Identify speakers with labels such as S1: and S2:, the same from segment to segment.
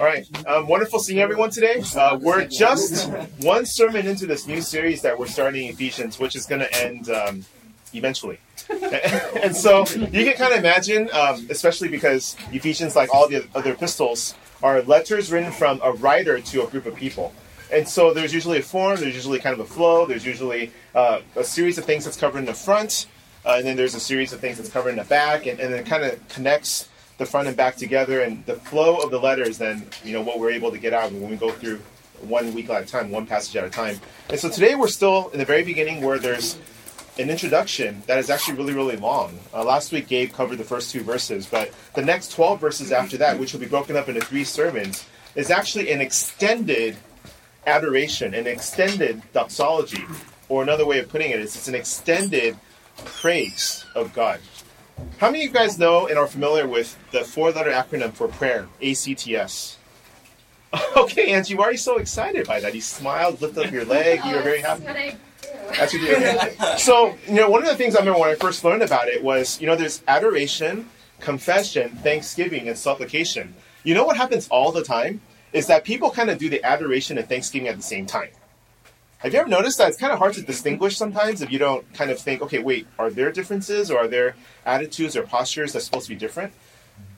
S1: All right. Um, wonderful seeing everyone today. Uh, we're just one sermon into this new series that we're starting in Ephesians, which is going to end um, eventually. and so you can kind of imagine, um, especially because Ephesians, like all the other epistles, are letters written from a writer to a group of people. And so there's usually a form, there's usually kind of a flow, there's usually uh, a series of things that's covered in the front, uh, and then there's a series of things that's covered in the back, and, and it kind of connects the front and back together, and the flow of the letters, then you know what we're able to get out when we go through one week at a time, one passage at a time. And so today we're still in the very beginning where there's an introduction that is actually really, really long. Uh, last week, Gabe covered the first two verses, but the next 12 verses after that, which will be broken up into three sermons, is actually an extended adoration, an extended doxology, or another way of putting it is it's an extended praise of God. How many of you guys know and are familiar with the four letter acronym for prayer, ACTS? Okay, Angie, why are you so excited by that? You smiled, lifted up your leg, you were very happy. That's what you do. So, you know, one of the things I remember when I first learned about it was, you know, there's adoration, confession, thanksgiving, and supplication. You know what happens all the time? Is that people kind of do the adoration and thanksgiving at the same time. Have you ever noticed that it's kind of hard to distinguish sometimes if you don't kind of think, okay, wait, are there differences or are there attitudes or postures that's supposed to be different?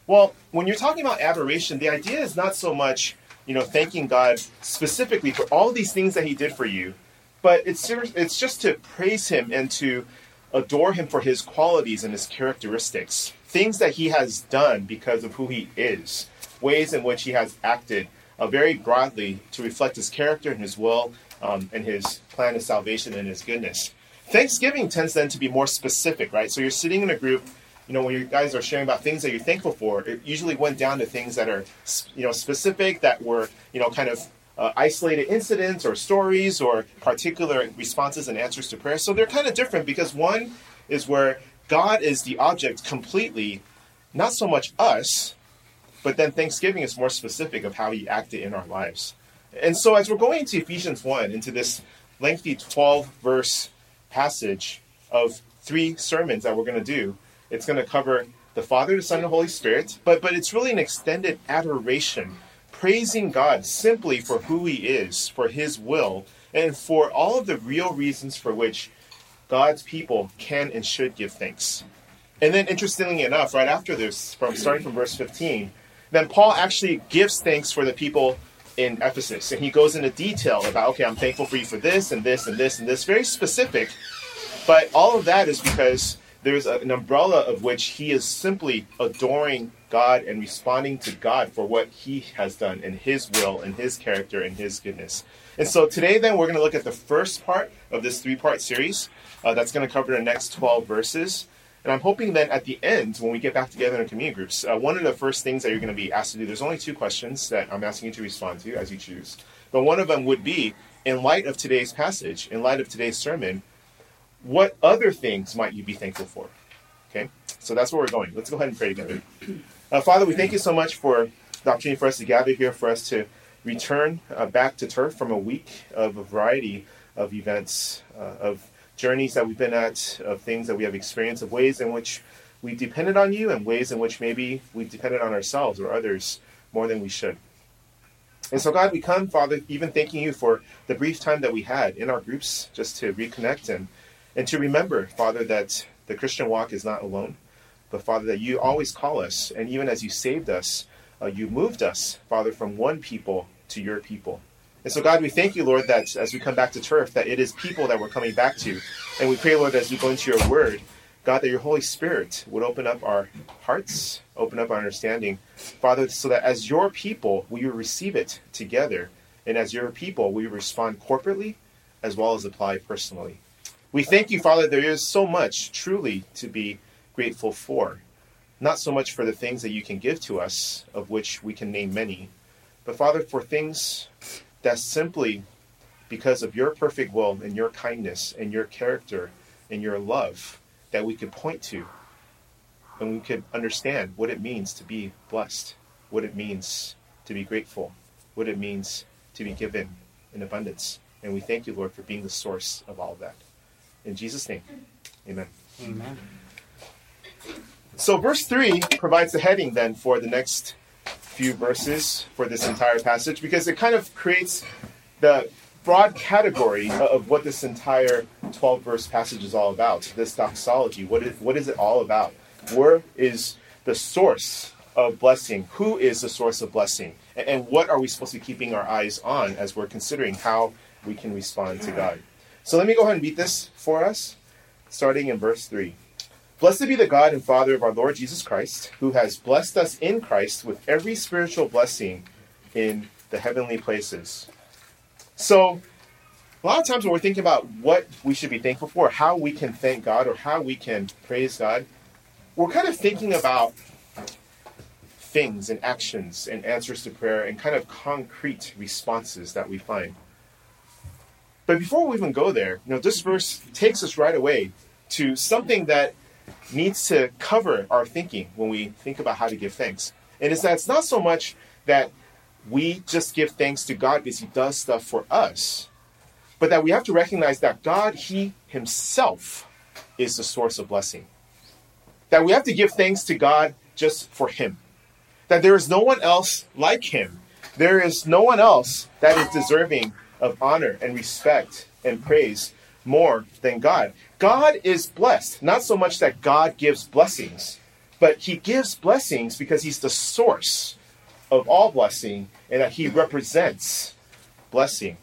S1: Well, when you're talking about adoration, the idea is not so much, you know, thanking God specifically for all these things that He did for you, but it's it's just to praise Him and to adore Him for His qualities and His characteristics, things that He has done because of who He is, ways in which He has acted uh, very broadly to reflect His character and His will um, and his plan of salvation and his goodness. Thanksgiving tends then to be more specific, right? So you're sitting in a group, you know, when you guys are sharing about things that you're thankful for, it usually went down to things that are, you know, specific, that were, you know, kind of uh, isolated incidents or stories or particular responses and answers to prayer. So they're kind of different because one is where God is the object completely, not so much us, but then Thanksgiving is more specific of how He acted in our lives. And so, as we're going into Ephesians 1, into this lengthy 12 verse passage of three sermons that we're going to do, it's going to cover the Father, the Son, and the Holy Spirit, but, but it's really an extended adoration, praising God simply for who He is, for His will, and for all of the real reasons for which God's people can and should give thanks. And then, interestingly enough, right after this, from starting from verse 15, then Paul actually gives thanks for the people in Ephesus. And he goes into detail about, okay, I'm thankful for you for this and this and this and this, very specific. But all of that is because there's an umbrella of which he is simply adoring God and responding to God for what he has done in his will and his character and his goodness. And so today, then, we're going to look at the first part of this three part series uh, that's going to cover the next 12 verses. And I'm hoping that at the end, when we get back together in our community groups, uh, one of the first things that you're going to be asked to do, there's only two questions that I'm asking you to respond to as you choose. But one of them would be, in light of today's passage, in light of today's sermon, what other things might you be thankful for? Okay, so that's where we're going. Let's go ahead and pray together. Uh, Father, we thank you so much for the opportunity for us to gather here, for us to return uh, back to turf from a week of a variety of events, uh, of journeys that we've been at, of things that we have experienced, of ways in which we depended on you, and ways in which maybe we've depended on ourselves or others more than we should. And so, God, we come, Father, even thanking you for the brief time that we had in our groups just to reconnect and, and to remember, Father, that the Christian walk is not alone, but, Father, that you always call us. And even as you saved us, uh, you moved us, Father, from one people to your people. And so, God, we thank you, Lord, that as we come back to turf, that it is people that we're coming back to. And we pray, Lord, as we go into your word, God, that your Holy Spirit would open up our hearts, open up our understanding, Father, so that as your people, we receive it together. And as your people, we respond corporately as well as apply personally. We thank you, Father, there is so much truly to be grateful for. Not so much for the things that you can give to us, of which we can name many, but Father, for things that's simply because of your perfect will and your kindness and your character and your love that we could point to and we could understand what it means to be blessed, what it means to be grateful, what it means to be given in abundance. And we thank you, Lord, for being the source of all of that. In Jesus' name, amen. Amen. So, verse 3 provides the heading then for the next few verses for this entire passage because it kind of creates the broad category of what this entire 12 verse passage is all about. This doxology, what is, what is it all about? Where is the source of blessing? Who is the source of blessing? And what are we supposed to be keeping our eyes on as we're considering how we can respond to God? So let me go ahead and read this for us, starting in verse 3. Blessed be the God and Father of our Lord Jesus Christ, who has blessed us in Christ with every spiritual blessing in the heavenly places. So, a lot of times when we're thinking about what we should be thankful for, how we can thank God, or how we can praise God, we're kind of thinking about things and actions and answers to prayer and kind of concrete responses that we find. But before we even go there, you know, this verse takes us right away to something that needs to cover our thinking when we think about how to give thanks. And is that it's not so much that we just give thanks to God because He does stuff for us, but that we have to recognize that God, He Himself, is the source of blessing. That we have to give thanks to God just for Him that there is no one else like him. There is no one else that is deserving of honor and respect and praise more than God. God is blessed, not so much that God gives blessings, but he gives blessings because he's the source of all blessing and that he represents blessing.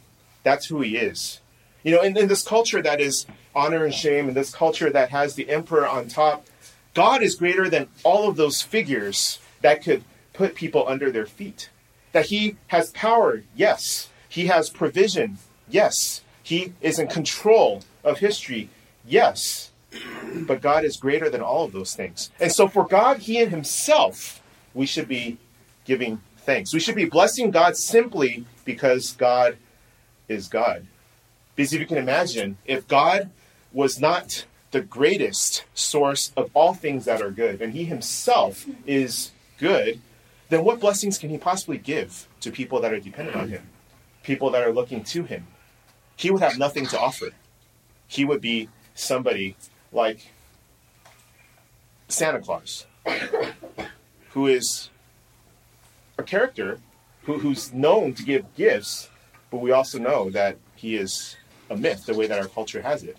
S1: That's who he is. You know, in, in this culture that is honor and shame, in this culture that has the emperor on top, God is greater than all of those figures that could put people under their feet. That he has power, yes. He has provision, yes. He is in control of history, yes. But God is greater than all of those things. And so for God, He and Himself, we should be giving thanks. We should be blessing God simply because God is God. Because if you can imagine, if God was not the greatest source of all things that are good, and He Himself is good, then what blessings can he possibly give to people that are dependent on him? People that are looking to him? He would have nothing to offer. He would be somebody like Santa Claus, who is a character who, who's known to give gifts, but we also know that he is a myth, the way that our culture has it.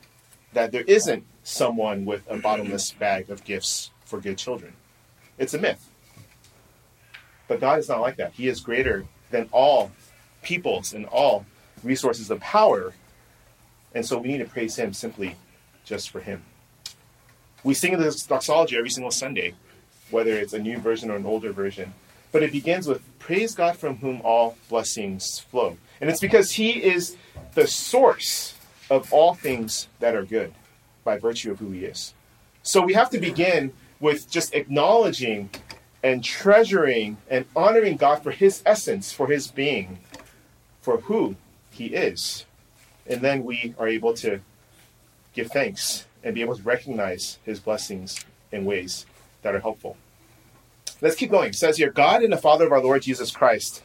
S1: That there isn't someone with a bottomless bag of gifts for good children. It's a myth. But God is not like that. He is greater than all peoples and all resources of power. And so we need to praise Him simply just for Him. We sing this doxology every single Sunday, whether it's a new version or an older version. But it begins with Praise God from whom all blessings flow. And it's because He is the source of all things that are good by virtue of who He is. So we have to begin with just acknowledging and treasuring and honoring God for His essence, for His being, for who He is. And then we are able to give thanks and be able to recognize His blessings in ways that are helpful. Let's keep going. It says here, God and the Father of our Lord Jesus Christ.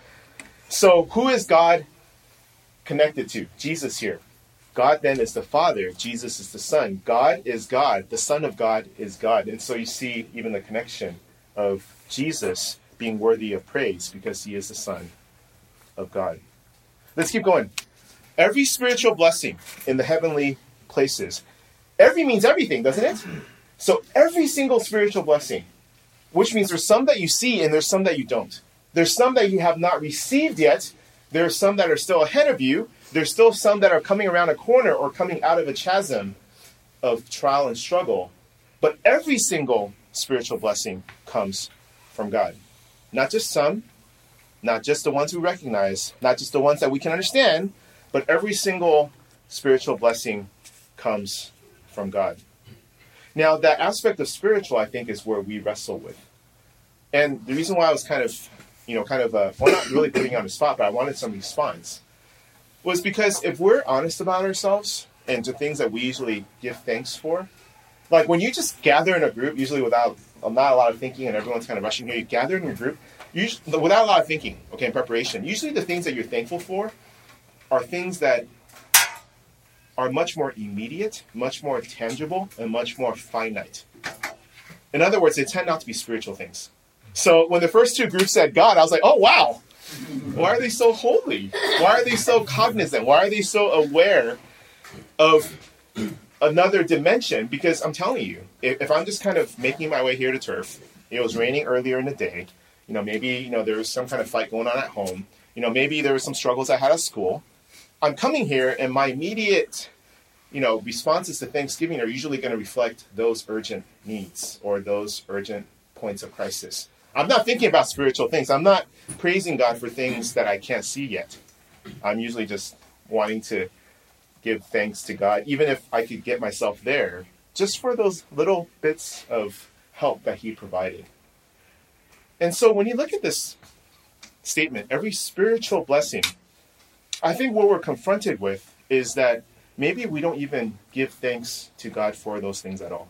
S1: So, who is God connected to? Jesus here. God then is the Father, Jesus is the Son. God is God, the Son of God is God. And so you see even the connection of Jesus being worthy of praise because he is the Son of God. Let's keep going. Every spiritual blessing in the heavenly places. Every means everything, doesn't it? So every single spiritual blessing, which means there's some that you see and there's some that you don't. There's some that you have not received yet. There's some that are still ahead of you. There's still some that are coming around a corner or coming out of a chasm of trial and struggle. But every single spiritual blessing comes from God. Not just some, not just the ones we recognize, not just the ones that we can understand, but every single spiritual blessing comes from God. Now, that aspect of spiritual, I think, is where we wrestle with. And the reason why I was kind of, you know, kind of, uh, well, not really putting on the spot, but I wanted some response, was because if we're honest about ourselves and to things that we usually give thanks for, like when you just gather in a group, usually without not a lot of thinking and everyone's kind of rushing here, you gather in your group, usually, without a lot of thinking, okay, in preparation, usually the things that you're thankful for are things that are much more immediate, much more tangible, and much more finite. In other words, they tend not to be spiritual things. So when the first two groups said God, I was like, oh, wow. Why are they so holy? Why are they so cognizant? Why are they so aware of another dimension? Because I'm telling you, if, if I'm just kind of making my way here to turf, it was raining earlier in the day, you know, maybe, you know, there was some kind of fight going on at home, you know, maybe there were some struggles I had at school. I'm coming here and my immediate you know, responses to Thanksgiving are usually going to reflect those urgent needs or those urgent points of crisis. I'm not thinking about spiritual things. I'm not praising God for things that I can't see yet. I'm usually just wanting to give thanks to God, even if I could get myself there, just for those little bits of help that He provided. And so when you look at this statement, every spiritual blessing, I think what we're confronted with is that maybe we don't even give thanks to God for those things at all.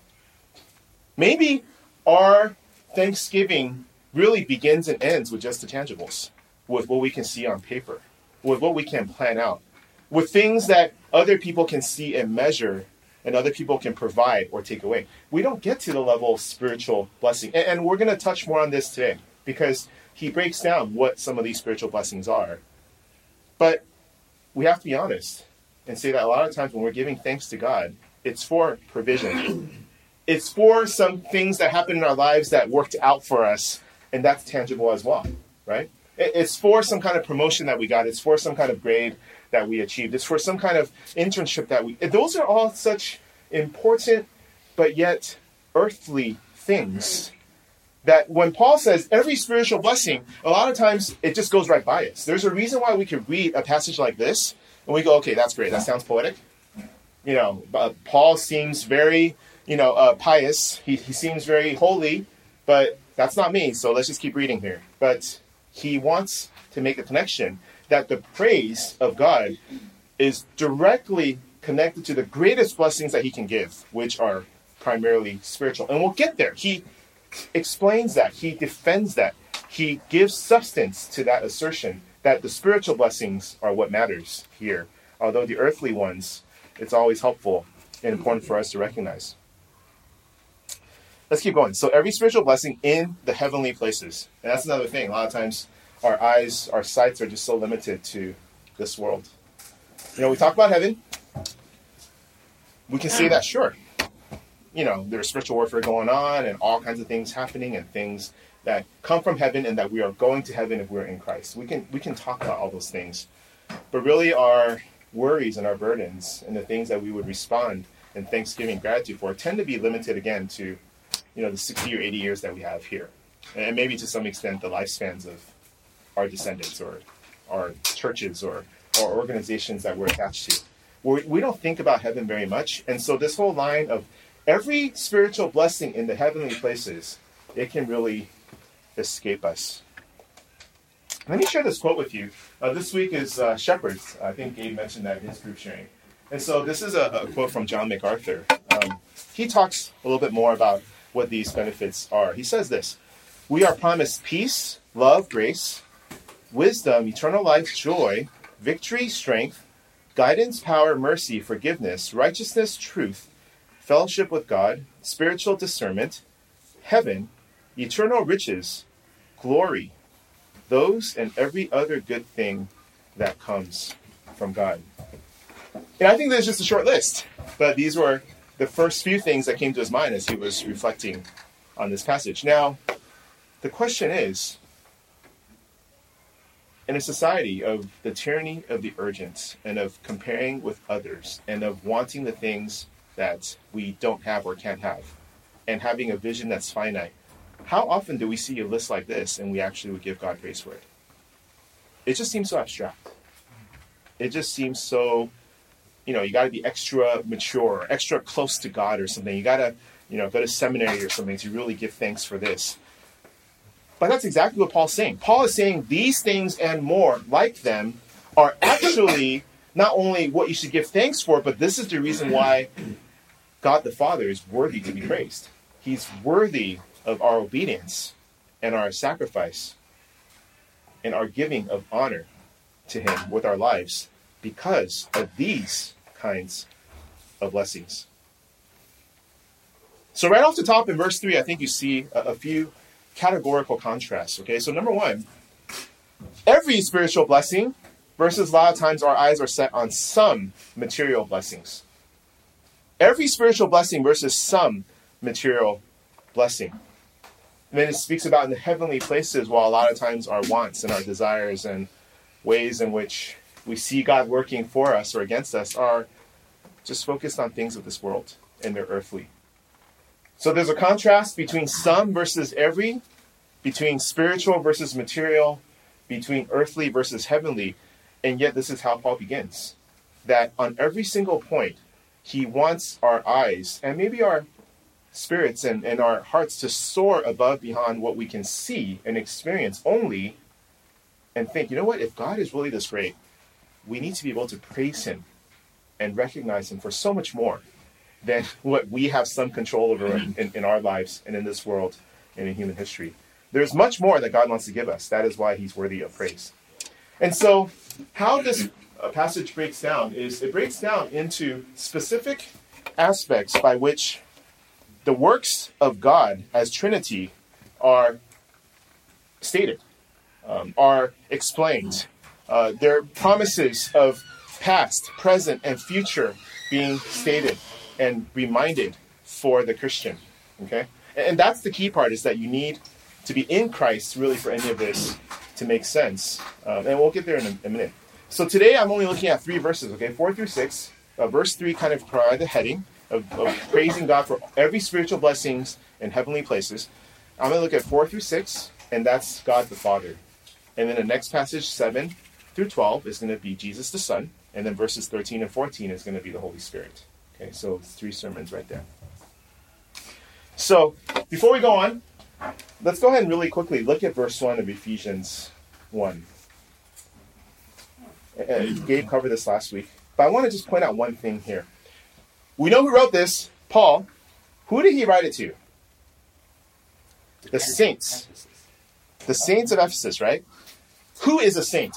S1: Maybe our Thanksgiving really begins and ends with just the tangibles, with what we can see on paper, with what we can plan out, with things that other people can see and measure and other people can provide or take away. We don't get to the level of spiritual blessing. And, and we're going to touch more on this today because he breaks down what some of these spiritual blessings are. But we have to be honest and say that a lot of times when we're giving thanks to God, it's for provision. it's for some things that happen in our lives that worked out for us, and that's tangible as well, right? It's for some kind of promotion that we got. It's for some kind of grade that we achieved. It's for some kind of internship that we. Those are all such important, but yet earthly things. That when Paul says every spiritual blessing, a lot of times it just goes right by us. There's a reason why we could read a passage like this and we go, okay, that's great. That sounds poetic. You know, uh, Paul seems very, you know, uh, pious. He, he seems very holy, but that's not me. So let's just keep reading here. But he wants to make a connection that the praise of God is directly connected to the greatest blessings that he can give, which are primarily spiritual. And we'll get there. He explains that, he defends that, he gives substance to that assertion that the spiritual blessings are what matters here, although the earthly ones, it's always helpful and important for us to recognize. Let's keep going. So, every spiritual blessing in the heavenly places. And that's another thing. A lot of times, our eyes, our sights are just so limited to this world. You know, we talk about heaven, we can say that, sure. You know, there's spiritual warfare going on and all kinds of things happening and things that come from heaven and that we are going to heaven if we're in Christ. We can we can talk about all those things. But really our worries and our burdens and the things that we would respond in thanksgiving gratitude for tend to be limited again to you know the 60 or 80 years that we have here. And maybe to some extent the lifespans of our descendants or our churches or, or organizations that we're attached to. We, we don't think about heaven very much. And so this whole line of every spiritual blessing in the heavenly places, it can really escape us. Let me share this quote with you. Uh, this week is uh, Shepherds. I think Gabe mentioned that in his group sharing. And so this is a, a quote from John MacArthur. Um, he talks a little bit more about what these benefits are. He says this We are promised peace, love, grace, wisdom, eternal life, joy, victory, strength, guidance, power, mercy, forgiveness, righteousness, truth, fellowship with God, spiritual discernment, heaven, eternal riches, glory, those and every other good thing that comes from God. And I think there's just a short list, but these were the first few things that came to his mind as he was reflecting on this passage. Now, the question is in a society of the tyranny of the urgent and of comparing with others and of wanting the things that we don't have or can't have and having a vision that's finite, how often do we see a list like this and we actually would give God praise for it? It just seems so abstract. It just seems so, you know, you got to be extra mature, extra close to God or something. You got to, you know, go to seminary or something to really give thanks for this. But that's exactly what Paul's saying. Paul is saying these things and more like them are actually not only what you should give thanks for, but this is the reason why God the Father is worthy to be praised. He's worthy of our obedience and our sacrifice and our giving of honor to Him with our lives because of these kinds of blessings. So, right off the top in verse 3, I think you see a, a few categorical contrasts. Okay, so number one, every spiritual blessing versus a lot of times our eyes are set on some material blessings. Every spiritual blessing versus some material blessing. And then it speaks about in the heavenly places, while a lot of times our wants and our desires and ways in which we see God working for us or against us are just focused on things of this world and they're earthly. So there's a contrast between some versus every, between spiritual versus material, between earthly versus heavenly. And yet, this is how Paul begins that on every single point, he wants our eyes and maybe our spirits and, and our hearts to soar above beyond what we can see and experience only and think, you know what, if God is really this great, we need to be able to praise him and recognize him for so much more than what we have some control over in, in, in, our lives and in this world and in human history. There's much more that God wants to give us. That is why he's worthy of praise. And so, how this uh, passage breaks down is it breaks down into specific aspects by which the works of God as Trinity are stated, um, are explained. Uh, their promises of past, present, and future being stated and reminded for the Christian. Okay? And that's the key part is that you need to be in Christ really for any of this to make sense. Um, and we'll get there in a, a, minute. So today I'm only looking at three verses, okay? Four through six. Uh, verse three kind of provide the heading of, of praising God for every spiritual blessings in heavenly places. I'm going to look at four through six, and that's God the Father. And then the next passage, seven through 12, is going to be Jesus the Son. And then verses 13 and 14 is going to be the Holy Spirit. Okay, so three sermons right there. So before we go on, let's go ahead and really quickly look at verse 1 of Ephesians 1. Uh, Gabe covered this last week, but I want to just point out one thing here. We know who wrote this, Paul. Who did he write it to? The saints. The saints of Ephesus, right? Who is a saint?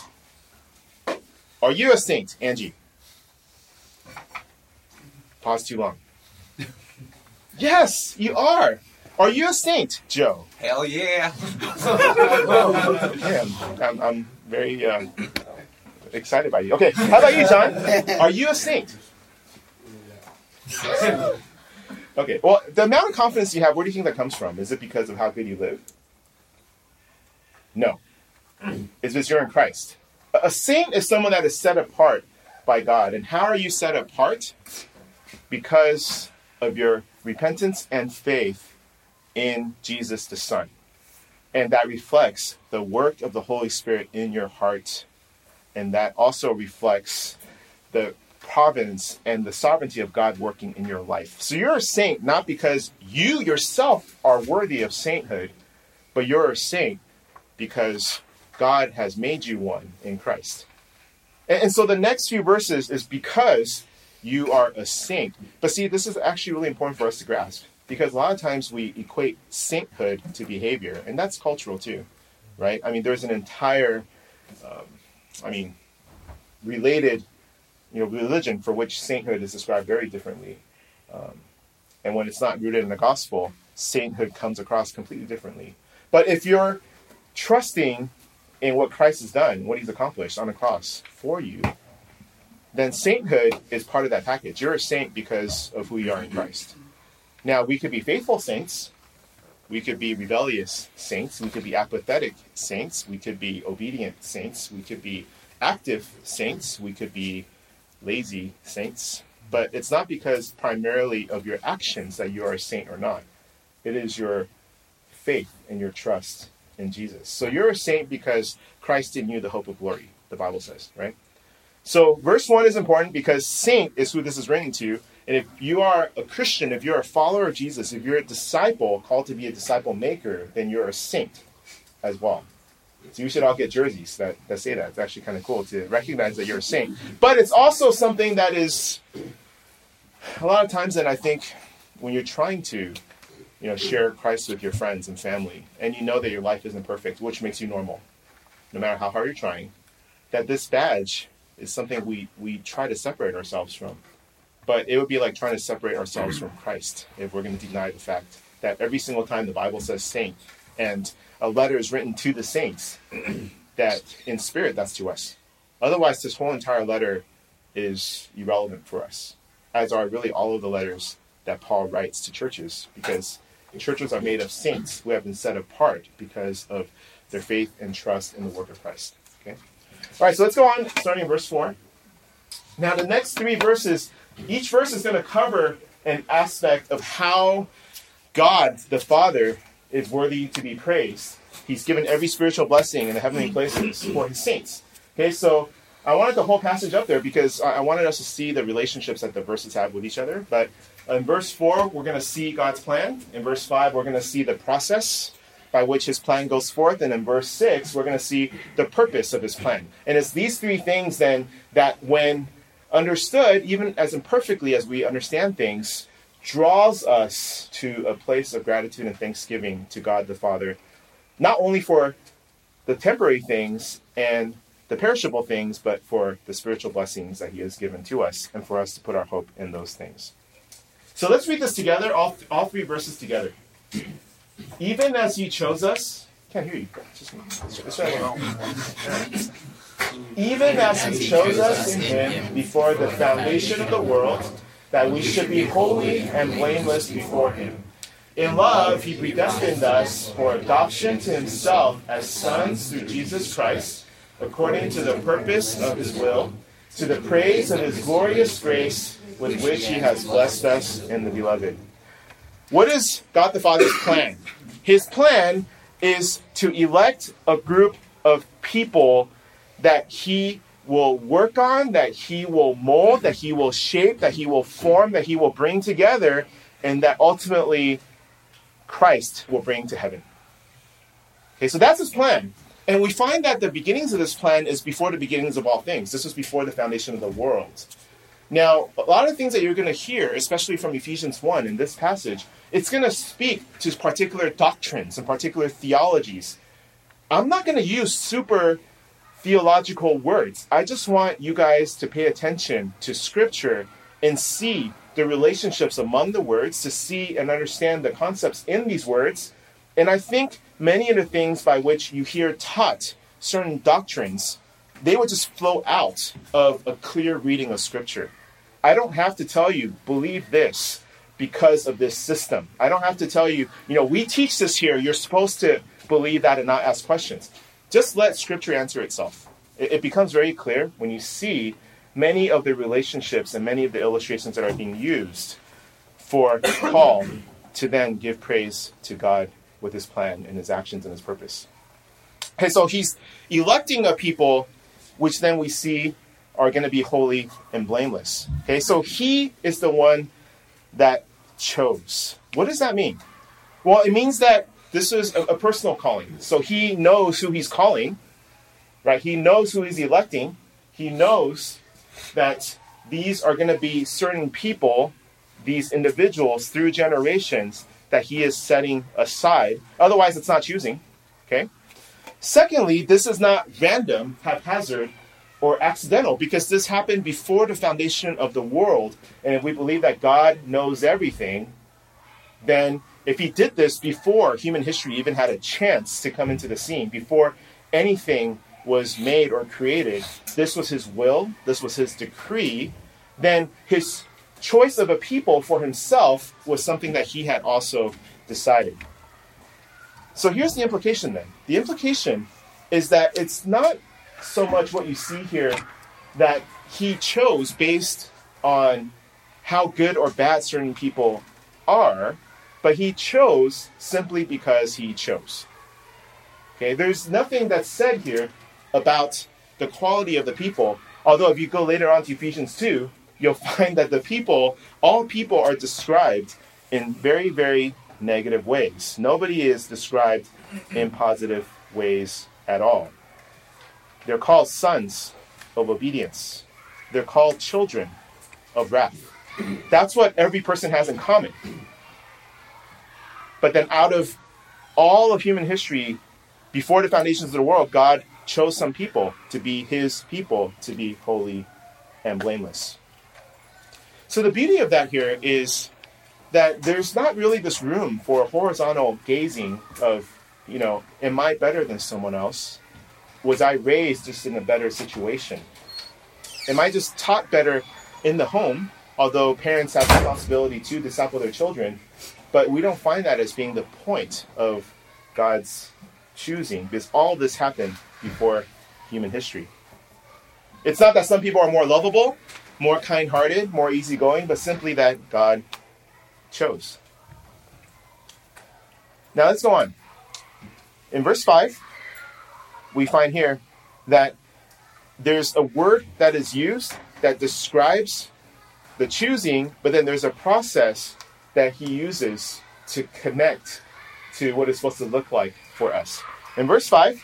S1: Are you a saint, Angie? Pause too long. yes, you are. Are you a saint, Joe?
S2: Hell yeah.
S1: yeah I'm, I'm very um, excited by you. Okay, how about you, John? Are you a saint? okay, well, the amount of confidence you have, where do you think that comes from? Is it because of how good you live? No. It's because you're in Christ. A saint is someone that is set apart by God. And how are you set apart? Because of your repentance and faith in Jesus the Son. And that reflects the work of the Holy Spirit in your heart. And that also reflects the providence and the sovereignty of God working in your life. So you're a saint not because you yourself are worthy of sainthood, but you're a saint because God has made you one in Christ. And, and so the next few verses is because you are a saint. But see, this is actually really important for us to grasp because a lot of times we equate sainthood to behavior, and that's cultural too, right? I mean, there's an entire, um, I mean, related, you know, religion for which sainthood is described very differently. Um, and when it's not rooted in the gospel, sainthood comes across completely differently. But if you're trusting in what Christ has done, what he's accomplished on the cross for you, then sainthood is part of that package. You're a saint because of who you are in Christ. Now, we could be faithful saints, we could be rebellious saints, we could be apathetic saints, we could be obedient saints, we could be active saints, we could be lazy saints. But it's not because primarily of your actions that you are a saint or not. It is your faith and your trust in Jesus. So you're a saint because Christ in you the hope of glory, the Bible says, right? So verse 1 is important because saint is who this is written to. And if you are a Christian, if you're a follower of Jesus, if you're a disciple called to be a disciple maker, then you're a saint as well. So you should all get jerseys that, that say that. It's actually kind of cool to recognize that you're a saint. But it's also something that is a lot of times that I think when you're trying to you know, share Christ with your friends and family, and you know that your life isn't perfect, which makes you normal, no matter how hard you're trying, that this badge is something we, we try to separate ourselves from. But it would be like trying to separate ourselves from Christ if we're going to deny the fact that every single time the Bible says saint, and a letter is written to the saints, that in spirit that's to us. Otherwise, this whole entire letter is irrelevant for us, as are really all of the letters that Paul writes to churches, because churches are made of saints who have been set apart because of their faith and trust in the work of Christ. Okay? All right, so let's go on, starting in verse 4. Now, the next three verses, each verse is going to cover an aspect of how God, the Father, is worthy to be praised. He's given every spiritual blessing in the heavenly places for his saints. Okay, so I wanted the whole passage up there because I wanted us to see the relationships that the verses have with each other. But in verse 4, we're going to see God's plan. In verse 5, we're going to see the process by which his plan goes forth. And in verse 6, we're going to see the purpose of his plan. And it's these three things then that, when understood, even as imperfectly as we understand things, draws us to a place of gratitude and thanksgiving to God the Father, not only for the temporary things and the perishable things, but for the spiritual blessings that He has given to us, and for us to put our hope in those things. So let's read this together, all, all three verses together. Even as He chose us, can't hear you. Just, just Even as He chose us in Him before the foundation of the world, that we should be holy and blameless before Him. In love, He predestined us for adoption to Himself as sons through Jesus Christ according to the purpose of his will, to the praise of his glorious grace with which he has blessed us in the beloved. What is God the Father's plan? His plan is to elect a group of people that he will work on, that he will mold, that he will shape, that he will form, that he will bring together, and that ultimately Christ will bring to heaven. Okay, so that's his plan. And we find that the beginnings of this plan is before the beginnings of all things. This was before the foundation of the world. Now, a lot of things that you're going to hear, especially from Ephesians 1 in this passage, it's going to speak to particular doctrines and particular theologies. I'm not going to use super theological words. I just want you guys to pay attention to Scripture and see the relationships among the words, to see and understand the concepts in these words. And I think many of the things by which you hear taught certain doctrines, they would just flow out of a clear reading of Scripture. I don't have to tell you, believe this because of this system. I don't have to tell you, you know, we teach this here, you're supposed to believe that and not ask questions. Just let Scripture answer itself. It, it becomes very clear when you see many of the relationships and many of the illustrations that are being used for Paul to then give praise to God with his plan and his actions and his purpose. Okay, so he's electing a people which then we see are going to be holy and blameless. Okay, so he is the one that chose. What does that mean? Well, it means that this is a, a personal calling. So he knows who he's calling, right? He knows who he's electing. He knows that these are going to be certain people, these individuals through generations that he is setting aside. Otherwise, it's not choosing. Okay? Secondly, this is not random, haphazard, or accidental because this happened before the foundation of the world. And if we believe that God knows everything, then if he did this before human history even had a chance to come into the scene, before anything was made or created, this was his will, this was his decree, then his choice of a people for himself was something that he had also decided. So here's the implication then. The implication is that it's not so much what you see here that he chose based on how good or bad certain people are, but he chose simply because he chose. Okay, there's nothing that's said here about the quality of the people. Although, if you go later on to Ephesians 2, you'll find that the people, all people are described in very, very negative ways. Nobody is described in positive ways at all. They're called sons of obedience, they're called children of wrath. That's what every person has in common. But then, out of all of human history, before the foundations of the world, God chose some people to be his people, to be holy and blameless. So the beauty of that here is that there's not really this room for horizontal gazing of you know, am I better than someone else? Was I raised just in a better situation? Am I just taught better in the home? Although parents have responsibility to disciple their children, but we don't find that as being the point of God's choosing, because all this happened before human history. It's not that some people are more lovable, more kind hearted, more easygoing, but simply that God chose. Now let's go on. In verse 5, we find here that there's a word that is used that describes the choosing, but then there's a process that he uses to connect to what it's supposed to look like for us. In verse 5,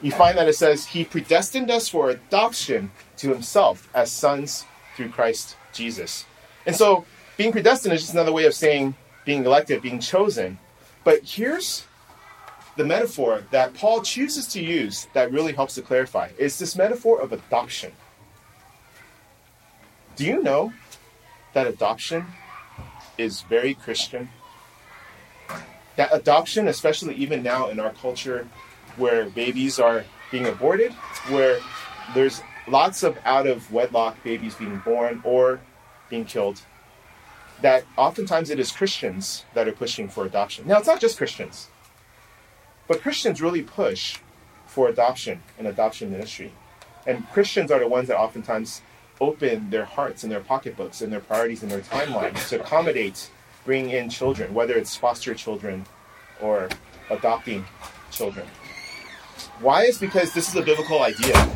S1: you find that it says, He predestined us for adoption to Himself as sons through Christ Jesus. And so, being predestined is just another way of saying being elected, being chosen. But here's the metaphor that Paul chooses to use that really helps to clarify. It's this metaphor of adoption. Do you know that adoption is very Christian? That adoption, especially even now in our culture where babies are being aborted, where there's lots of out of wedlock babies being born or being killed, that oftentimes it is Christians that are pushing for adoption. Now, it's not just Christians, but Christians really push for adoption and adoption ministry. And Christians are the ones that oftentimes open their hearts and their pocketbooks and their priorities and their timelines to accommodate bringing in children, whether it's foster children or adopting children. Why is because this is a biblical idea.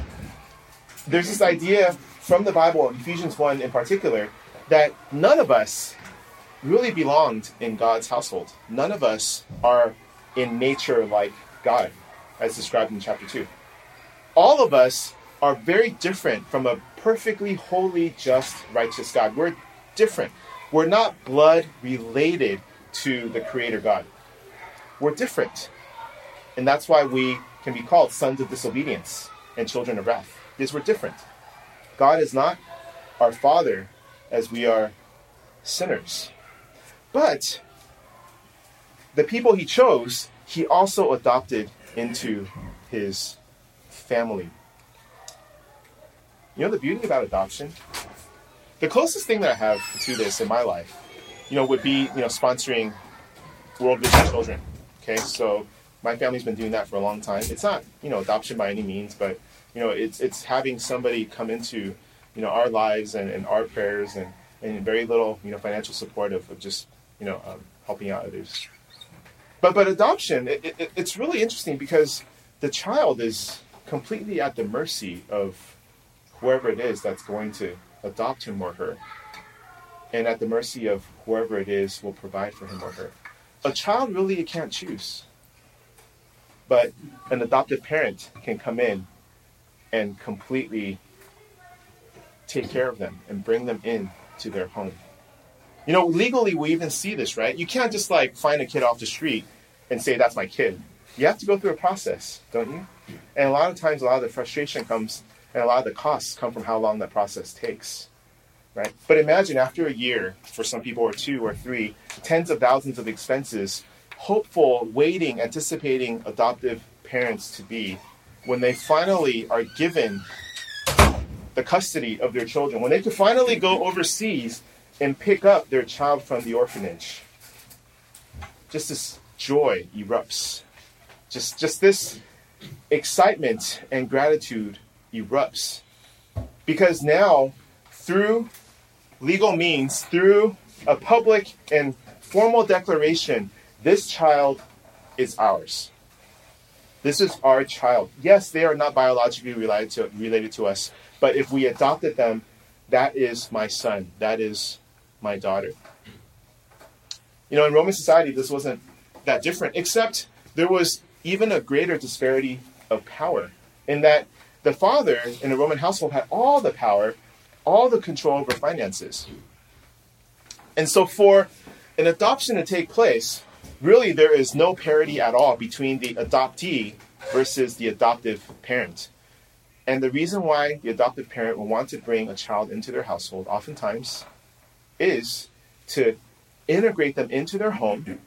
S1: There's this idea from the Bible, Ephesians 1 in particular, that none of us really belonged in God's household. None of us are in nature like God, as described in chapter 2. All of us are very different from a perfectly holy, just, righteous God. We're different. We're not blood related to the Creator God. We're different. And that's why we can be called sons of disobedience and children of wrath, because we're different. God is not our Father as we are sinners. But the people he chose, he also adopted into his family. You know the beauty about adoption? The closest thing that I have to this in my life, you know, would be, you know, sponsoring World Vision Children. Okay, so my family's been doing that for a long time. It's not, you know, adoption by any means, but you know, it's it's having somebody come into, you know, our lives and, and our prayers and, and very little, you know, financial support of, of just, you know, um, helping out others. But but adoption, it, it, it's really interesting because the child is completely at the mercy of whoever it is that's going to adopt him or her, and at the mercy of whoever it is will provide for him or her. A child really can't choose, but an adoptive parent can come in and completely take care of them and bring them in to their home. You know, legally we even see this, right? You can't just like find a kid off the street and say that's my kid. You have to go through a process, don't you? And a lot of times a lot of the frustration comes and a lot of the costs come from how long that process takes. Right? But imagine after a year, for some people, or two or three, tens of thousands of expenses, hopeful, waiting, anticipating adoptive parents to be, when they finally are given the custody of their children, when they can finally go overseas and pick up their child from the orphanage. Just this joy erupts. Just, just this excitement and gratitude erupts. Because now, through legal means, through a public and formal declaration, this child is ours. This is our child. Yes, they are not biologically related to, related to us, but if we adopted them, that is my son. That is my daughter. You know, in Roman society, this wasn't that different, except there was even a greater disparity of power in that the father in a Roman household had all the power, all the control over finances. And so, for an adoption to take place, really there is no parity at all between the adoptee versus the adoptive parent. And the reason why the adoptive parent will want to bring a child into their household, oftentimes, is to integrate them into their home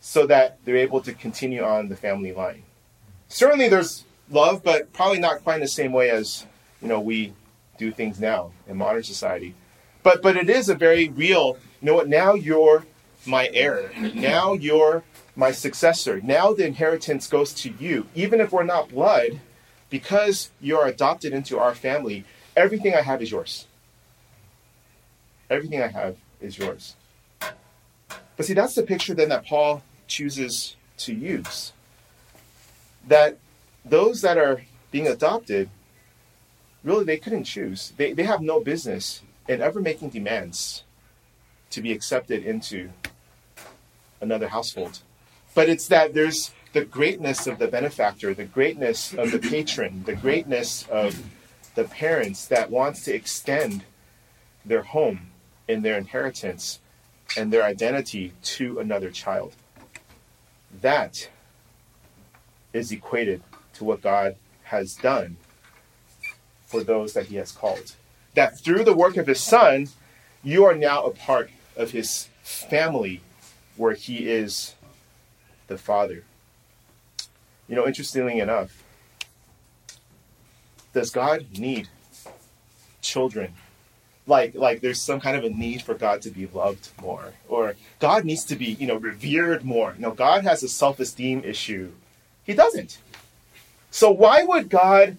S1: so that they're able to continue on the family line. Certainly there's love, but probably not quite in the same way as, you know, we do things now in modern society. But but it is a very real, you know what, now you're my heir. Now you're my successor. Now the inheritance goes to you. Even if we're not blood, because you're adopted into our family, everything I have is yours. Everything I have is yours. But see, that's the picture then that Paul chooses to use. That those that are being adopted, really, they couldn't choose. They, they have no business in ever making demands to be accepted into another household. But it's that there's the greatness of the benefactor, the greatness of the patron, the greatness of the parents that wants to extend their home and their inheritance and their identity to another child. That is equated to what God has done for those that He has called. That through the work of His Son, you are now a part of His family where He is the Father. You know, interestingly enough, does God need children? Like, like there's some kind of a need for God to be loved more, or God needs to be, you know, revered more. No, God has a self-esteem issue. He doesn't. So why would God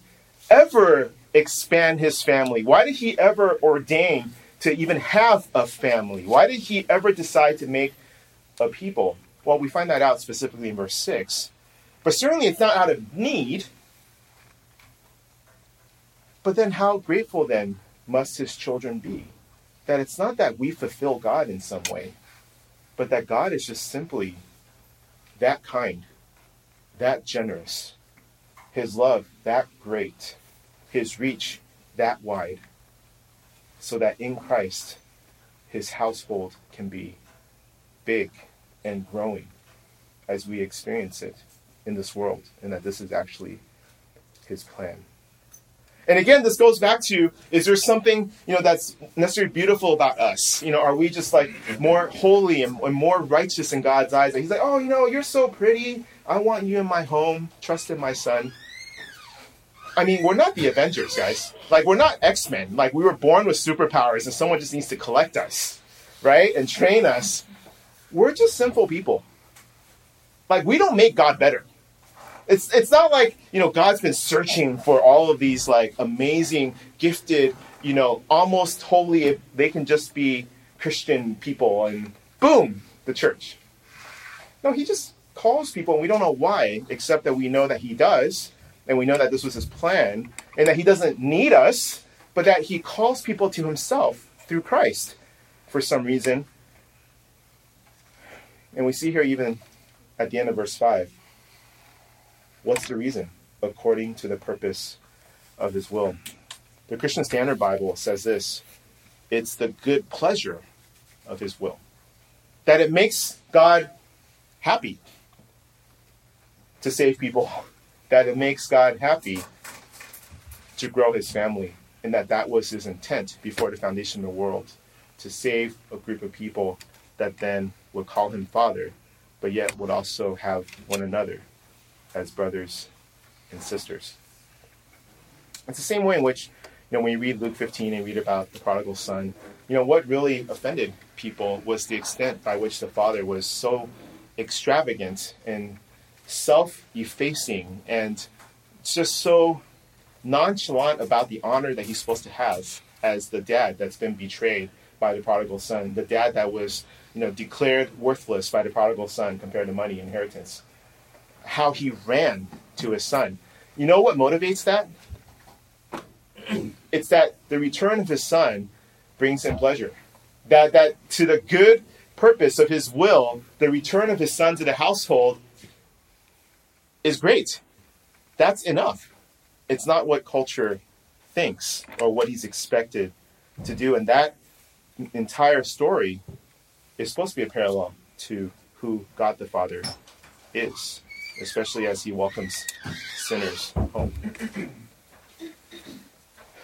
S1: ever expand his family? Why did he ever ordain to even have a family? Why did he ever decide to make a people? Well, we find that out specifically in verse 6. But certainly it's not out of need. But then how grateful then must his children be? That it's not that we fulfill God in some way, but that God is just simply that kind, that generous, his love that great, his reach that wide, so that in Christ his household can be big and growing as we experience it in this world, and that this is actually his plan. And again, this goes back to is there something you know that's necessarily beautiful about us? You know, are we just like more holy and, and more righteous in God's eyes? And He's like, oh, you know, you're so pretty. I want you in my home. Trust in my son. I mean, we're not the Avengers, guys. Like, we're not X Men. Like, we were born with superpowers, and someone just needs to collect us, right, and train us. We're just sinful people. Like, we don't make God better. It's it's not like you know God's been searching for all of these like amazing, gifted, you know, almost holy. They can just be Christian people, and boom, the church. No, He just calls people, and we don't know why, except that we know that He does, and we know that this was His plan, and that He doesn't need us, but that He calls people to Himself through Christ for some reason. And we see here even at the end of verse 5 What's the reason? According to the purpose of his will. The Christian Standard Bible says this it's the good pleasure of his will. That it makes God happy to save people, that it makes God happy to grow his family, and that that was his intent before the foundation of the world to save a group of people that then would call him Father, but yet would also have one another as brothers and sisters. It's the same way in which, you know, when you read Luke 15 and read about the prodigal son, you know, what really offended people was the extent by which the father was so extravagant and self effacing and just so nonchalant about the honor that he's supposed to have as the dad that's been betrayed by the prodigal son, the dad that was, you know, declared worthless by the prodigal son compared to money inheritance how he ran to his son. You know what motivates that? It's that the return of his son brings him pleasure. That that to the good purpose of his will, the return of his son to the household is great. That's enough. It's not what culture thinks or what he's expected to do. And that entire story is supposed to be a parallel to who God the Father is especially as he welcomes sinners home.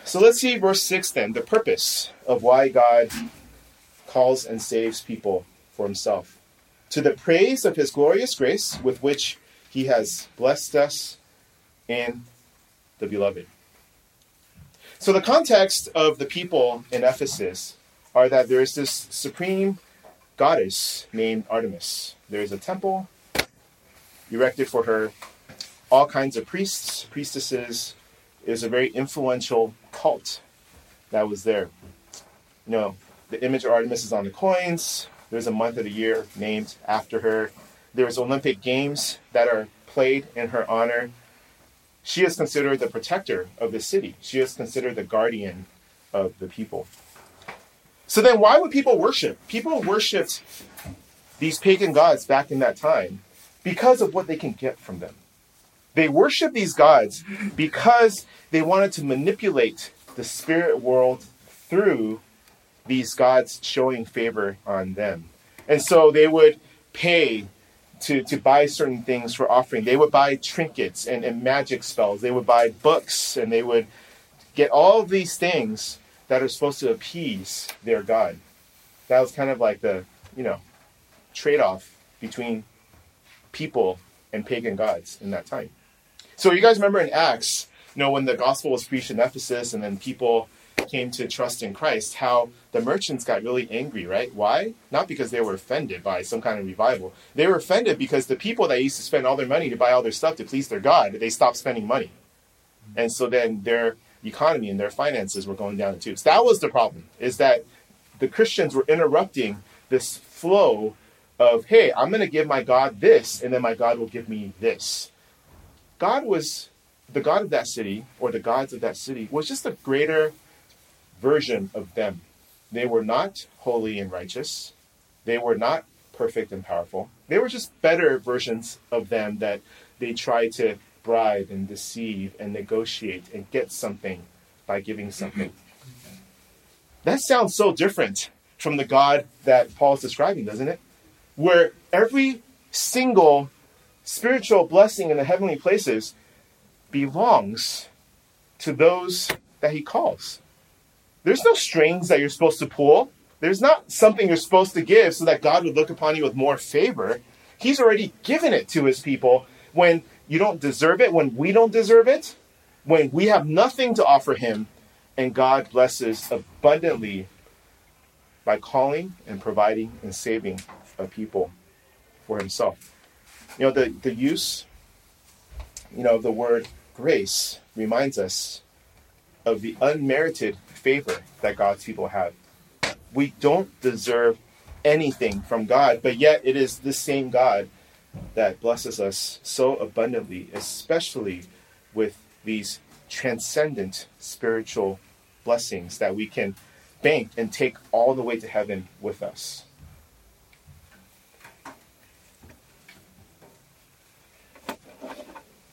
S1: So let's see verse 6 then, the purpose of why God calls and saves people for himself. to the praise of his glorious grace with which he has blessed us in the beloved. So, the context of the people in Ephesus are that there is this supreme goddess named Artemis. There is a temple erected for her, all kinds of priests, priestesses. It was a very influential cult that was there. You know, the image of Artemis is on the coins. There's a month of the year named after her. There's Olympic Games that are played in her honor. She is considered the protector of the city. She is considered the guardian of the people. So then, why would people worship? People worshipped these pagan gods back in that time because of what they can get from them. They worship these gods because they wanted to manipulate the spirit world through these gods showing favor on them. And so they would pay to, to buy certain things for offering. They would buy trinkets and, and magic spells. They would buy books and they would get all these things that are supposed to appease their God. That was kind of like the, you know, trade off between people and pagan gods in that time. So you guys remember in Acts, you know, when the gospel was preached in Ephesus and then people came to trust in Christ, how the merchants got really angry, right? Why? Not because they were offended by some kind of revival. They were offended because the people that used to spend all their money to buy all their stuff to please their God, they stopped spending money. And so then their economy and their finances were going down the tubes. That was the problem, is that the Christians were interrupting this flow of, hey, I'm going to give my God this, and then my God will give me this. God was, the God of that city, or the gods of that city, was just a greater version of them. They were not holy and righteous. They were not perfect and powerful. They were just better versions of them that they tried to bribe and deceive and negotiate and get something by giving something. That sounds so different from the God that Paul's describing, doesn't it? Where every single spiritual blessing in the heavenly places belongs to those that he calls. There's no strings that you're supposed to pull. There's not something you're supposed to give so that God would look upon you with more favor. He's already given it to his people when you don't deserve it, when we don't deserve it, when we have nothing to offer Him, and God blesses abundantly by calling and providing and saving a people for Himself. You know, the, the use, you know, the word grace reminds us of the unmerited favor that God's people have. We don't deserve anything from God, but yet it is the same God that blesses us so abundantly, especially with these transcendent spiritual blessings that we can bank and take all the way to heaven with us.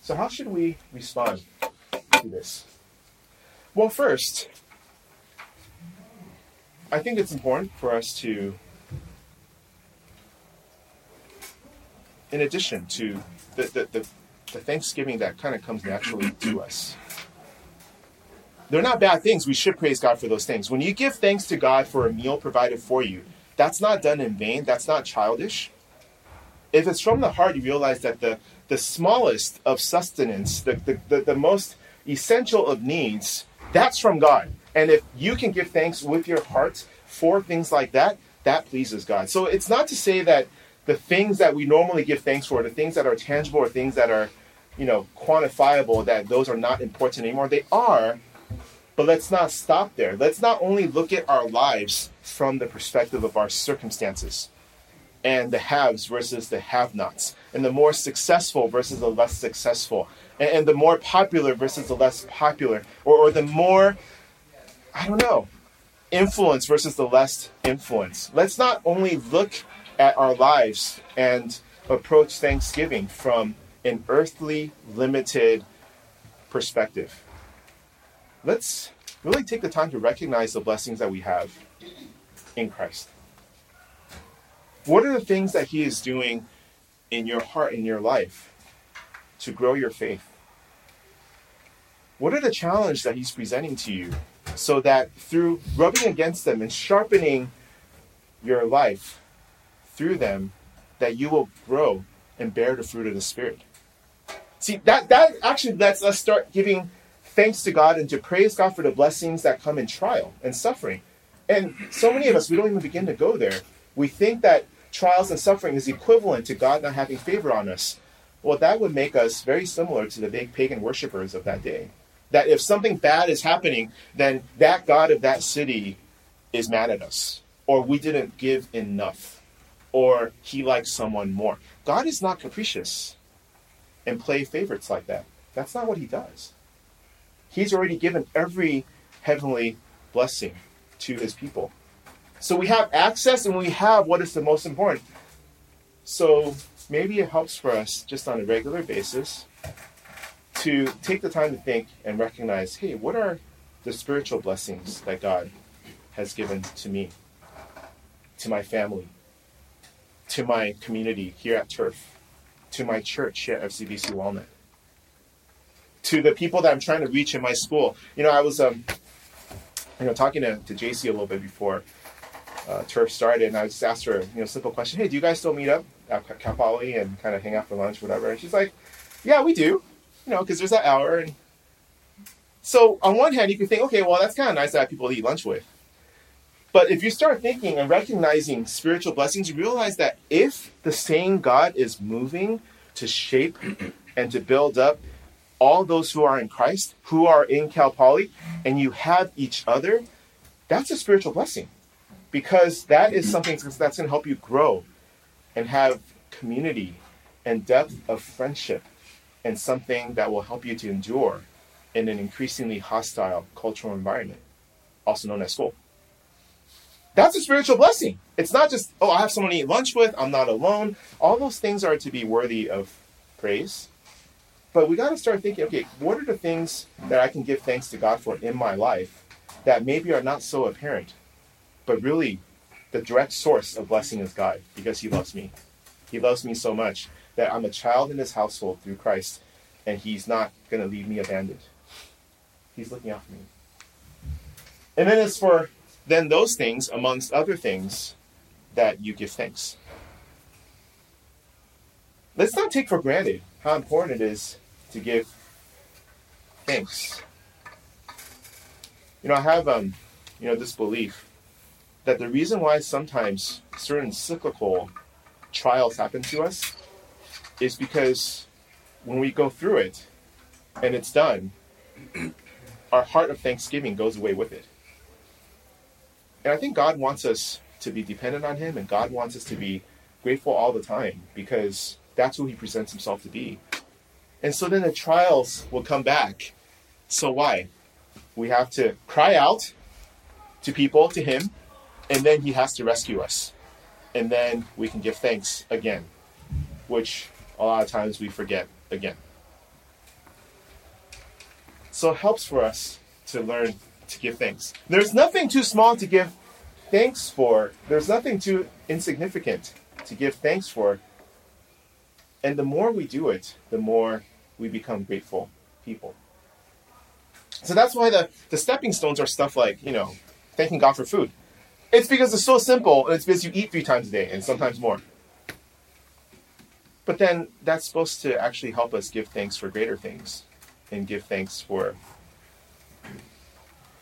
S1: So, how should we respond to this? Well, first, I think it's important for us to in addition to the, the, the, the thanksgiving that kind of comes naturally to us. They're not bad things. We should praise God for those things. When you give thanks to God for a meal provided for you, that's not done in vain. That's not childish. If it's from the heart, you realize that the, the smallest of sustenance, the, the, the, the most essential of needs, that's from God. And if you can give thanks with your heart for things like that, that pleases God. So it's not to say that the things that we normally give thanks for, the things that are tangible or things that are, you know, quantifiable, that those are not important anymore. They are, but let's not stop there. Let's not only look at our lives from the perspective of our circumstances and the haves versus the have nots, and the more successful versus the less successful, and, and the more popular versus the less popular, or, or the more, I don't know, influence versus the less influence. Let's not only look at our lives and approach Thanksgiving from an earthly, limited perspective. Let's really take the time to recognize the blessings that we have in Christ. What are the things that He is doing in your heart, in your life, to grow your faith? What are the challenges that He's presenting to you so that through rubbing against them and sharpening your life, through them that you will grow and bear the fruit of the Spirit. See, that, that actually lets us start giving thanks to God and to praise God for the blessings that come in trial and suffering. And so many of us, we don't even begin to go there. We think that trials and suffering is equivalent to God not having favor on us. Well, that would make us very similar to the big pagan worshippers of that day. That if something bad is happening, then that God of that city is mad at us, or we didn't give enough, or he likes someone more. God is not capricious and play favorites like that. That's not what he does. He's already given every heavenly blessing to his people. So we have access and we have what is the most important. So maybe it helps for us just on a regular basis to take the time to think and recognize hey, what are the spiritual blessings that God has given to me, to my family, to my community here at Turf, to my church here at FCBC Walnut, to the people that I'm trying to reach in my school. You know, I was um, you know talking to, to JC a little bit before uh, Turf started, and I just asked her, you know, simple question: Hey, do you guys still meet up at Cal Poly and kind of hang out for lunch, whatever? And she's like, Yeah, we do. You know, because there's that hour. And so on one hand, you can think, okay, well, that's kind of nice to have people to eat lunch with. But if you start thinking and recognizing spiritual blessings, you realize that if the same God is moving to shape and to build up all those who are in Christ, who are in Cal Poly, and you have each other, that's a spiritual blessing because that is something that's going to help you grow and have community and depth of friendship and something that will help you to endure in an increasingly hostile cultural environment, also known as school. That's a spiritual blessing. It's not just, oh, I have someone to eat lunch with, I'm not alone. All those things are to be worthy of praise. But we got to start thinking, okay, what are the things that I can give thanks to God for in my life that maybe are not so apparent, but really the direct source of blessing is God because He loves me. He loves me so much that I'm a child in His household through Christ, and He's not going to leave me abandoned. He's looking out for me. And then it's for then those things, amongst other things, that you give thanks. Let's not take for granted how important it is to give thanks. You know, I have um, you know, this belief that the reason why sometimes certain cyclical trials happen to us is because when we go through it and it's done, our heart of thanksgiving goes away with it. And I think God wants us to be dependent on Him, and God wants us to be grateful all the time because that's who He presents Himself to be. And so then the trials will come back. So why? We have to cry out to people, to Him, and then He has to rescue us. And then we can give thanks again, which a lot of times we forget again. So it helps for us to learn to give thanks. There's nothing too small to give thanks for. There's nothing too insignificant to give thanks for. And the more we do it, the more we become grateful people. So that's why the, the stepping stones are stuff like, you know, thanking God for food. It's because it's so simple, and it's because you eat three times a day, and sometimes more. But then that's supposed to actually help us give thanks for greater things and give thanks for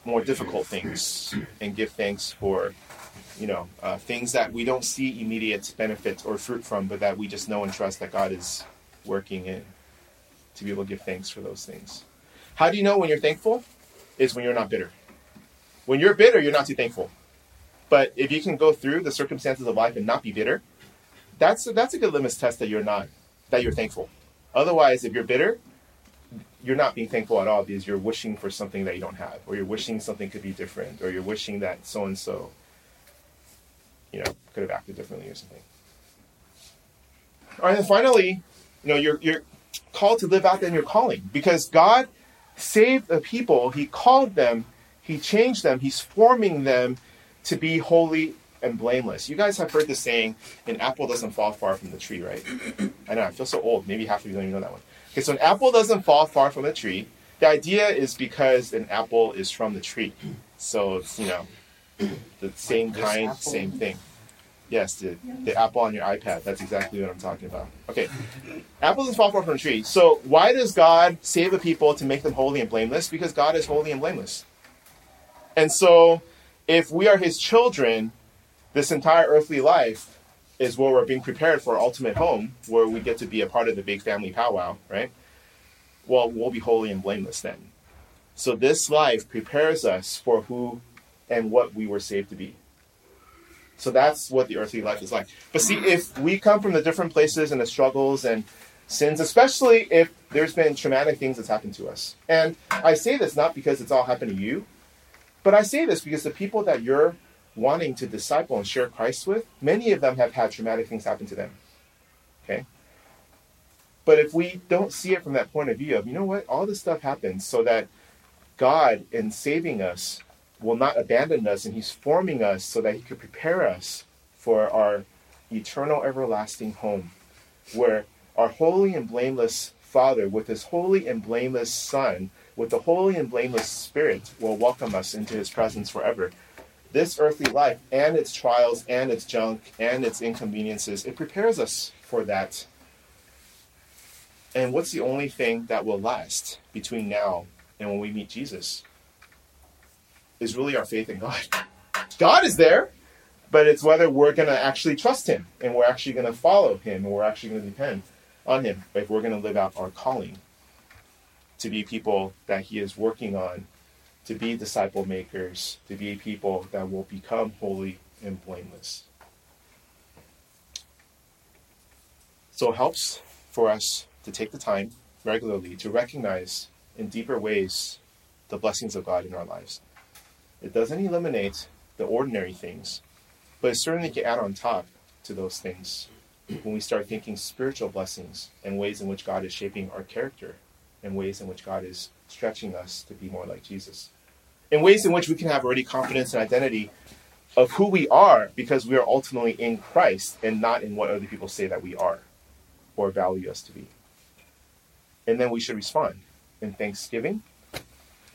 S1: more difficult things and give thanks for you know uh, things that we don't see immediate benefits or fruit from but that we just know and trust that god is working in to be able to give thanks for those things. How do you know when you're thankful? Is when you're not bitter. When you're bitter you're not too thankful. But if you can go through the circumstances of life and not be bitter that's that's a good litmus test that you're not that you're thankful otherwise if you're bitter you're not being thankful at all because you're wishing for something that you don't have, or you're wishing something could be different, or you're wishing that so and so, you know, could have acted differently or something. All right, and finally, you know, you're you're called to live out in your calling because God saved the people. He called them. He changed them. He's forming them to be holy and blameless. You guys have heard the saying, "An apple doesn't fall far from the tree," right? I know I feel so old. Maybe half of you don't even know that one. Okay, so an apple doesn't fall far from the tree. The idea is because an apple is from the tree. So it's, you know, the same kind, same thing. Yes, the, the apple on your iPad. That's exactly what I'm talking about. Okay. Apples doesn't fall far from a tree. So why does God save a people to make them holy and blameless? Because God is holy and blameless. And so if we are his children, this entire earthly life is where we're being prepared for our ultimate home, where we get to be a part of the big family powwow, right? Well, we'll be holy and blameless then. So this life prepares us for who and what we were saved to be. So that's what the earthly life is like. But see, if we come from the different places and the struggles and sins, especially if there's been traumatic things that's happened to us. And I say this not because it's all happened to you, but I say this because the people that you're wanting to disciple and share Christ with, many of them have had traumatic things happen to them. Okay? But if we don't see it from that point of view of, you know what, all this stuff happens so that God, in saving us, will not abandon us and He's forming us so that He could prepare us for our eternal, everlasting home, where our holy and blameless Father, with His holy and blameless Son, with the holy and blameless Spirit, will welcome us into His presence forever. This earthly life and its trials and its junk and its inconveniences, it prepares us for that. And what's the only thing that will last between now and when we meet Jesus? is really our faith in God. God is there, but it's whether we're going to actually trust Him and we're actually going to follow Him and we're actually going to depend on Him if we're going to live out our calling to be people that He is working on, to be disciple makers, to be people that will become holy and blameless. So it helps for us to take the time regularly to recognize in deeper ways the blessings of God in our lives. It doesn't eliminate the ordinary things, but it certainly can add on top to those things when we start thinking spiritual blessings and ways in which God is shaping our character and ways in which God is stretching us to be more like Jesus. In ways in which we can have already confidence and identity of who we are because we are ultimately in Christ and not in what other people say that we are or value us to be. And then we should respond in thanksgiving,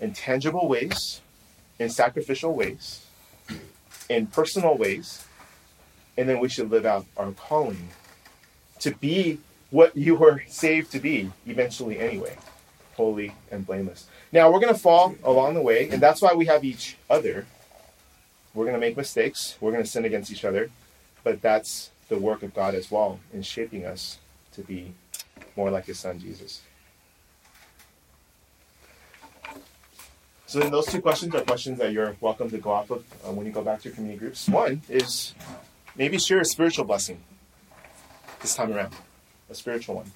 S1: in tangible ways, in sacrificial ways, in personal ways, and then we should live out our calling to be what you were saved to be eventually anyway holy and blameless. Now, we're going to fall along the way, and that's why we have each other. We're going to make mistakes, we're going to sin against each other, but that's the work of God as well in shaping us to be more like His Son, Jesus. So then those two questions are questions that you're welcome to go off of uh, when you go back to your community groups. One is maybe share a spiritual blessing this time around, a spiritual one.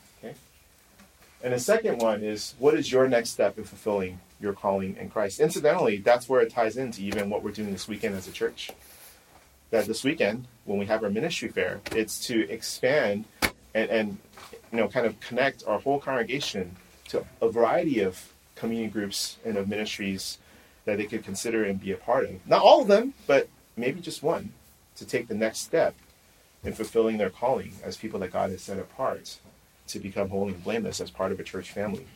S1: And the second one is what is your next step in fulfilling your calling in Christ? Incidentally, that's where it ties into even what we're doing this weekend as a church. That this weekend, when we have our ministry fair, it's to expand and, and you know kind of connect our whole congregation to a variety of community groups and of ministries that they could consider and be a part of. Not all of them, but maybe just one to take the next step in fulfilling their calling as people that God has set apart to become holy and blameless as part of a church family.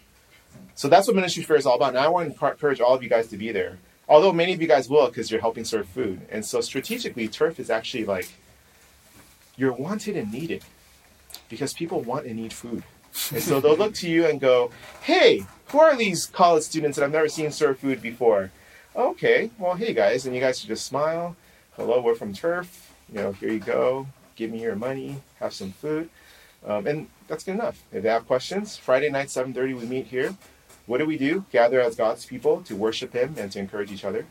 S1: So that's what Ministry Fair is all about. And I want to encourage all of you guys to be there. Although many of you guys will because you're helping serve food. And so strategically, turf is actually like you're wanted and needed because people want and need food. And so they'll look to you and go, hey, who are these college students that I've never seen serve food before? Okay, well, hey guys, and you guys should just smile. Hello, we're from Turf. You know, here you go. Give me your money. Have some food, um, and that's good enough. If they have questions, Friday night, 7:30, we meet here. What do we do? Gather as God's people to worship Him and to encourage each other.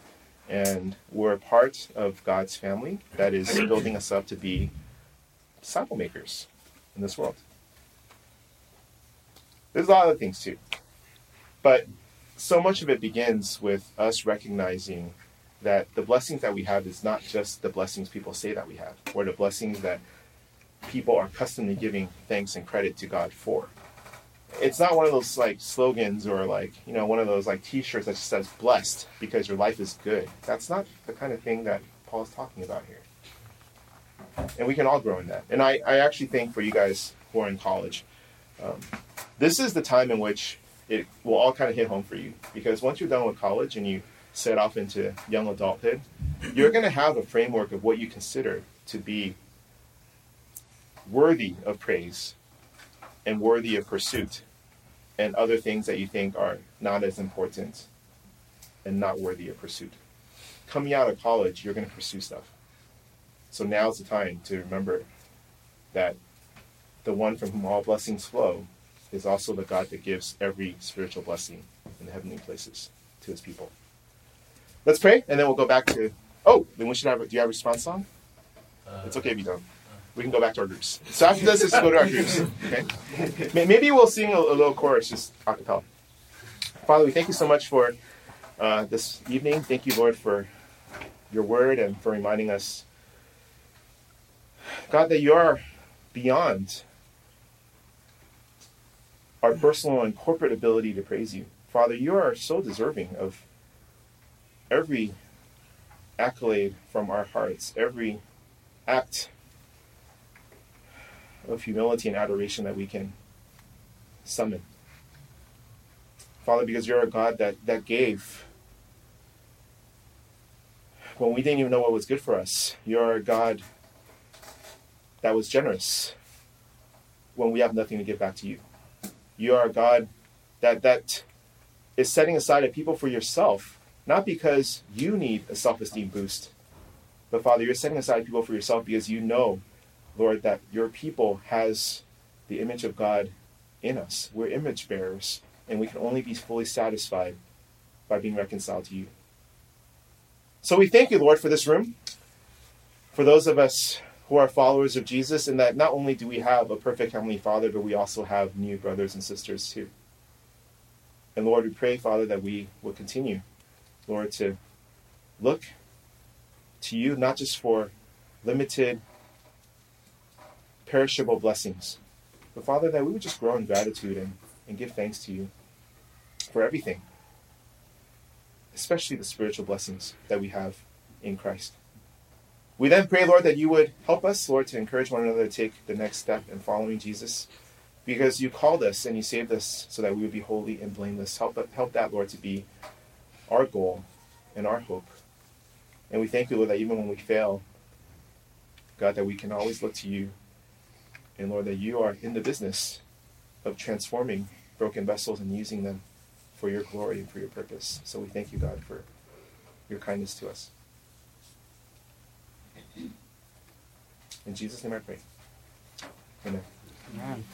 S1: And we're a part of God's family that is building us up to be disciple makers in this world. There's a lot of other things too. But so much of it begins with us recognizing that the blessings that we have is not just the blessings people say that we have, or the blessings that people are accustomed to giving thanks and credit to God for. It's not one of those like slogans or like, you know, one of those like t shirts that just says blessed because your life is good. That's not the kind of thing that Paul is talking about here. And we can all grow in that. And I, I actually think for you guys who are in college, um, this is the time in which it will all kind of hit home for you because once you're done with college and you set off into young adulthood, you're going to have a framework of what you consider to be worthy of praise and worthy of pursuit, and other things that you think are not as important and not worthy of pursuit. Coming out of college, you're going to pursue stuff. So now's the time to remember that the one from whom all blessings flow is also the God that gives every spiritual blessing in the heavenly places to his people. Let's pray, and then we'll go back to. Oh, then we should have. Do you have a response song? Uh, it's okay if you don't. We can go back to our groups. So after this, let's go to our groups. Okay. Maybe we'll sing a, a little chorus, just a cappella. Father, we thank you so much for uh, this evening. Thank you, Lord, for your word and for reminding us, God, that you are beyond our personal and corporate ability to praise you. Father, you are so deserving of every accolade from our hearts, every act of humility and adoration that we can summon. Father, because you're a God that, that gave when we didn't even know what was good for us. You're a God that was generous when we have nothing to give back to you. You are a God that that is setting aside a people for yourself, not because you need a self-esteem boost, but Father, you're setting aside people for yourself because you know, Lord, that your people has the image of God in us. We're image bearers, and we can only be fully satisfied by being reconciled to you. So we thank you, Lord, for this room, for those of us who are followers of Jesus, and that not only do we have a perfect Heavenly Father, but we also have new brothers and sisters too. And Lord, we pray, Father, that we will continue, Lord, to look to you not just for limited, perishable blessings, but Father, that we would just grow in gratitude and, and give thanks to you for everything, especially the spiritual blessings that we have in Christ. We then pray, Lord, that you would help us, Lord, to encourage one another to take the next step in following Jesus because you called us and you saved us so that we would be holy and blameless. Help, help that, Lord, to be our goal and our hope. And we thank you, Lord, that even when we fail, God, that we can always look to you. And Lord, that you are in the business of transforming broken vessels and using them for your glory and for your purpose. So we thank you, God, for your kindness to us. In Jesus' name I pray. Amen. Amen.